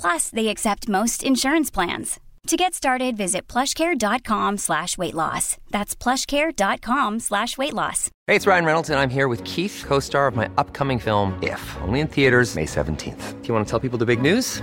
Plus, they accept most insurance plans. To get started, visit plushcare.com slash weight loss. That's plushcare.com slash weight loss. Hey, it's Ryan Reynolds, and I'm here with Keith, co star of my upcoming film, If, only in theaters, May 17th. Do you want to tell people the big news?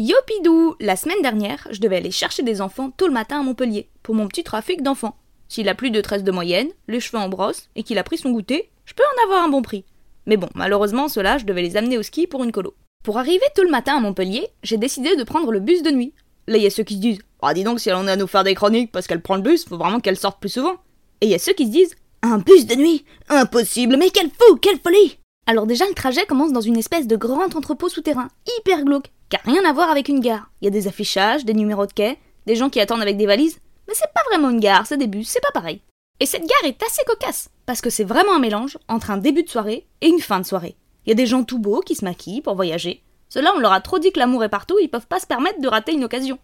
Yopidou La semaine dernière, je devais aller chercher des enfants tôt le matin à Montpellier pour mon petit trafic d'enfants. S'il a plus de 13 de moyenne, les cheveux en brosse et qu'il a pris son goûter, je peux en avoir un bon prix. Mais bon, malheureusement, ceux-là, je devais les amener au ski pour une colo. Pour arriver tôt le matin à Montpellier, j'ai décidé de prendre le bus de nuit. Là, il y a ceux qui se disent Ah, dis donc, si elle en est à nous faire des chroniques parce qu'elle prend le bus, faut vraiment qu'elle sorte plus souvent. Et il y a ceux qui se disent Un bus de nuit Impossible, mais quel fou, quelle folie Alors, déjà, le trajet commence dans une espèce de grand entrepôt souterrain, hyper glauque, qui a rien à voir avec une gare. Il y a des affichages, des numéros de quai, des gens qui attendent avec des valises, mais c'est pas vraiment une gare, c'est des bus, c'est pas pareil. Et cette gare est assez cocasse, parce que c'est vraiment un mélange entre un début de soirée et une fin de soirée. Il y a des gens tout beaux qui se maquillent pour voyager. Ceux-là, on leur a trop dit que l'amour est partout, ils peuvent pas se permettre de rater une occasion.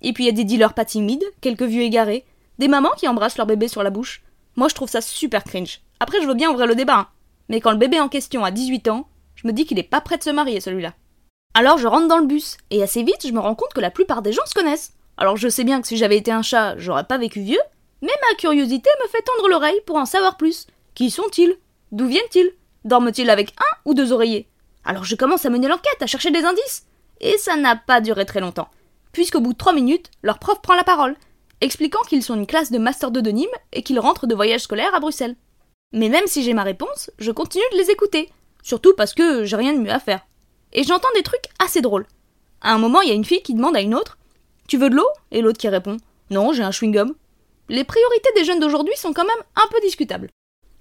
Et puis il y a des dealers pas timides, quelques vieux égarés, des mamans qui embrassent leur bébé sur la bouche. Moi, je trouve ça super cringe. Après, je veux bien ouvrir le débat, hein. Mais quand le bébé en question a 18 ans, je me dis qu'il est pas prêt de se marier, celui-là. Alors je rentre dans le bus, et assez vite, je me rends compte que la plupart des gens se connaissent. Alors je sais bien que si j'avais été un chat, j'aurais pas vécu vieux, mais ma curiosité me fait tendre l'oreille pour en savoir plus. Qui sont-ils? D'où viennent-ils? Dorment-ils avec un ou deux oreillers? Alors je commence à mener l'enquête, à chercher des indices. Et ça n'a pas duré très longtemps, puisqu'au bout de trois minutes, leur prof prend la parole, expliquant qu'ils sont une classe de Master 2 de Nîmes et qu'ils rentrent de voyage scolaire à Bruxelles. Mais même si j'ai ma réponse, je continue de les écouter, surtout parce que j'ai rien de mieux à faire. Et j'entends des trucs assez drôles. À un moment, il y a une fille qui demande à une autre Tu veux de l'eau? Et l'autre qui répond Non, j'ai un chewing-gum. Les priorités des jeunes d'aujourd'hui sont quand même un peu discutables.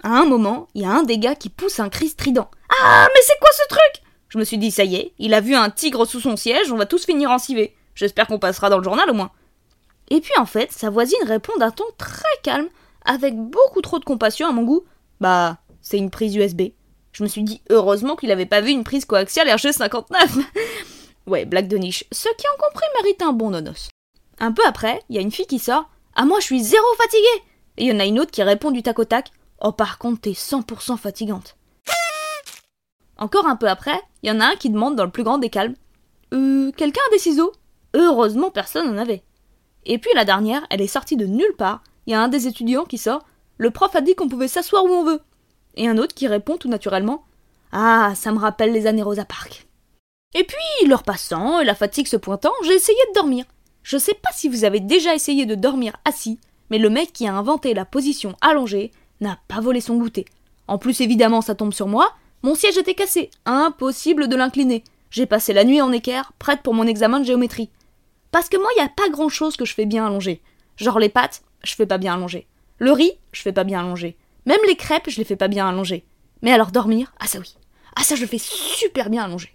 À un moment, il y a un des gars qui pousse un cri strident. Ah, mais c'est quoi ce truc? Je me suis dit, ça y est, il a vu un tigre sous son siège, on va tous finir en civet. J'espère qu'on passera dans le journal au moins. Et puis en fait, sa voisine répond d'un ton très calme, avec beaucoup trop de compassion à mon goût. Bah, c'est une prise USB. Je me suis dit, heureusement qu'il avait pas vu une prise coaxiale RG59. ouais, blague de niche. Ceux qui ont compris méritent un bon nonos. Un peu après, il y a une fille qui sort. Ah, moi, je suis zéro fatiguée Et il y en a une autre qui répond du tac au tac. Oh, par contre, t'es 100% fatigante. Encore un peu après, il y en a un qui demande dans le plus grand des calmes. Euh, quelqu'un a des ciseaux? Heureusement, personne n'en avait. Et puis la dernière, elle est sortie de nulle part. Il y a un des étudiants qui sort. Le prof a dit qu'on pouvait s'asseoir où on veut. Et un autre qui répond tout naturellement. Ah, ça me rappelle les années Rosa Park. Et puis, l'heure passant et la fatigue se pointant, j'ai essayé de dormir. Je sais pas si vous avez déjà essayé de dormir assis, mais le mec qui a inventé la position allongée n'a pas volé son goûter. En plus, évidemment, ça tombe sur moi. Mon siège était cassé. Impossible de l'incliner. J'ai passé la nuit en équerre, prête pour mon examen de géométrie. Parce que moi, y a pas grand chose que je fais bien allongé. Genre les pâtes, je fais pas bien allongé. Le riz, je fais pas bien allongé. Même les crêpes, je les fais pas bien allongé. Mais alors dormir, ah ça oui. Ah ça je fais super bien allongé.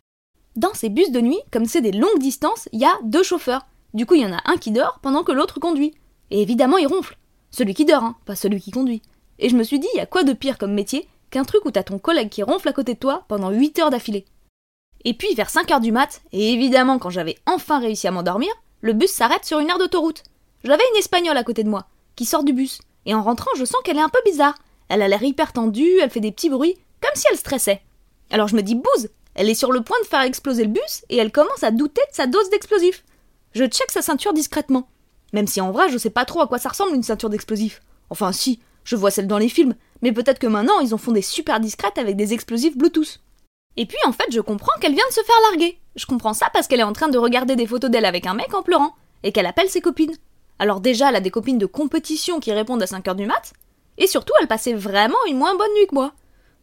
Dans ces bus de nuit, comme c'est des longues distances, il y a deux chauffeurs. Du coup, il y en a un qui dort pendant que l'autre conduit. Et évidemment, il ronfle. Celui qui dort, hein, pas celui qui conduit. Et je me suis dit, il y a quoi de pire comme métier qu'un truc où t'as ton collègue qui ronfle à côté de toi pendant 8 heures d'affilée? Et puis, vers 5 heures du mat, et évidemment quand j'avais enfin réussi à m'endormir, le bus s'arrête sur une aire d'autoroute. J'avais une espagnole à côté de moi, qui sort du bus. Et en rentrant, je sens qu'elle est un peu bizarre. Elle a l'air hyper tendue, elle fait des petits bruits, comme si elle stressait. Alors je me dis bouse, elle est sur le point de faire exploser le bus et elle commence à douter de sa dose d'explosif. Je check sa ceinture discrètement. Même si en vrai, je sais pas trop à quoi ça ressemble une ceinture d'explosif. Enfin, si, je vois celle dans les films, mais peut-être que maintenant ils en font des super discrètes avec des explosifs Bluetooth. Et puis en fait, je comprends qu'elle vient de se faire larguer. Je comprends ça parce qu'elle est en train de regarder des photos d'elle avec un mec en pleurant, et qu'elle appelle ses copines. Alors déjà, elle a des copines de compétition qui répondent à 5h du mat, et surtout, elle passait vraiment une moins bonne nuit que moi.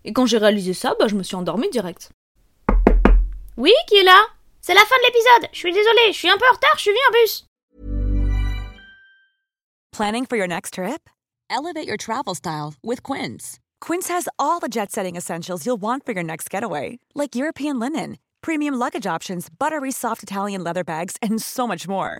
Et quand j'ai réalisé ça, bah, je me suis endormie direct. Oui, qui est là? C'est la fin de l'épisode. Je suis désolée, je suis un peu en retard, je suis venue en bus. Planning for your next trip? Elevate your travel style with Quince. Quince has all the jet setting essentials you'll want for your next getaway, like European linen, premium luggage options, buttery soft Italian leather bags, and so much more.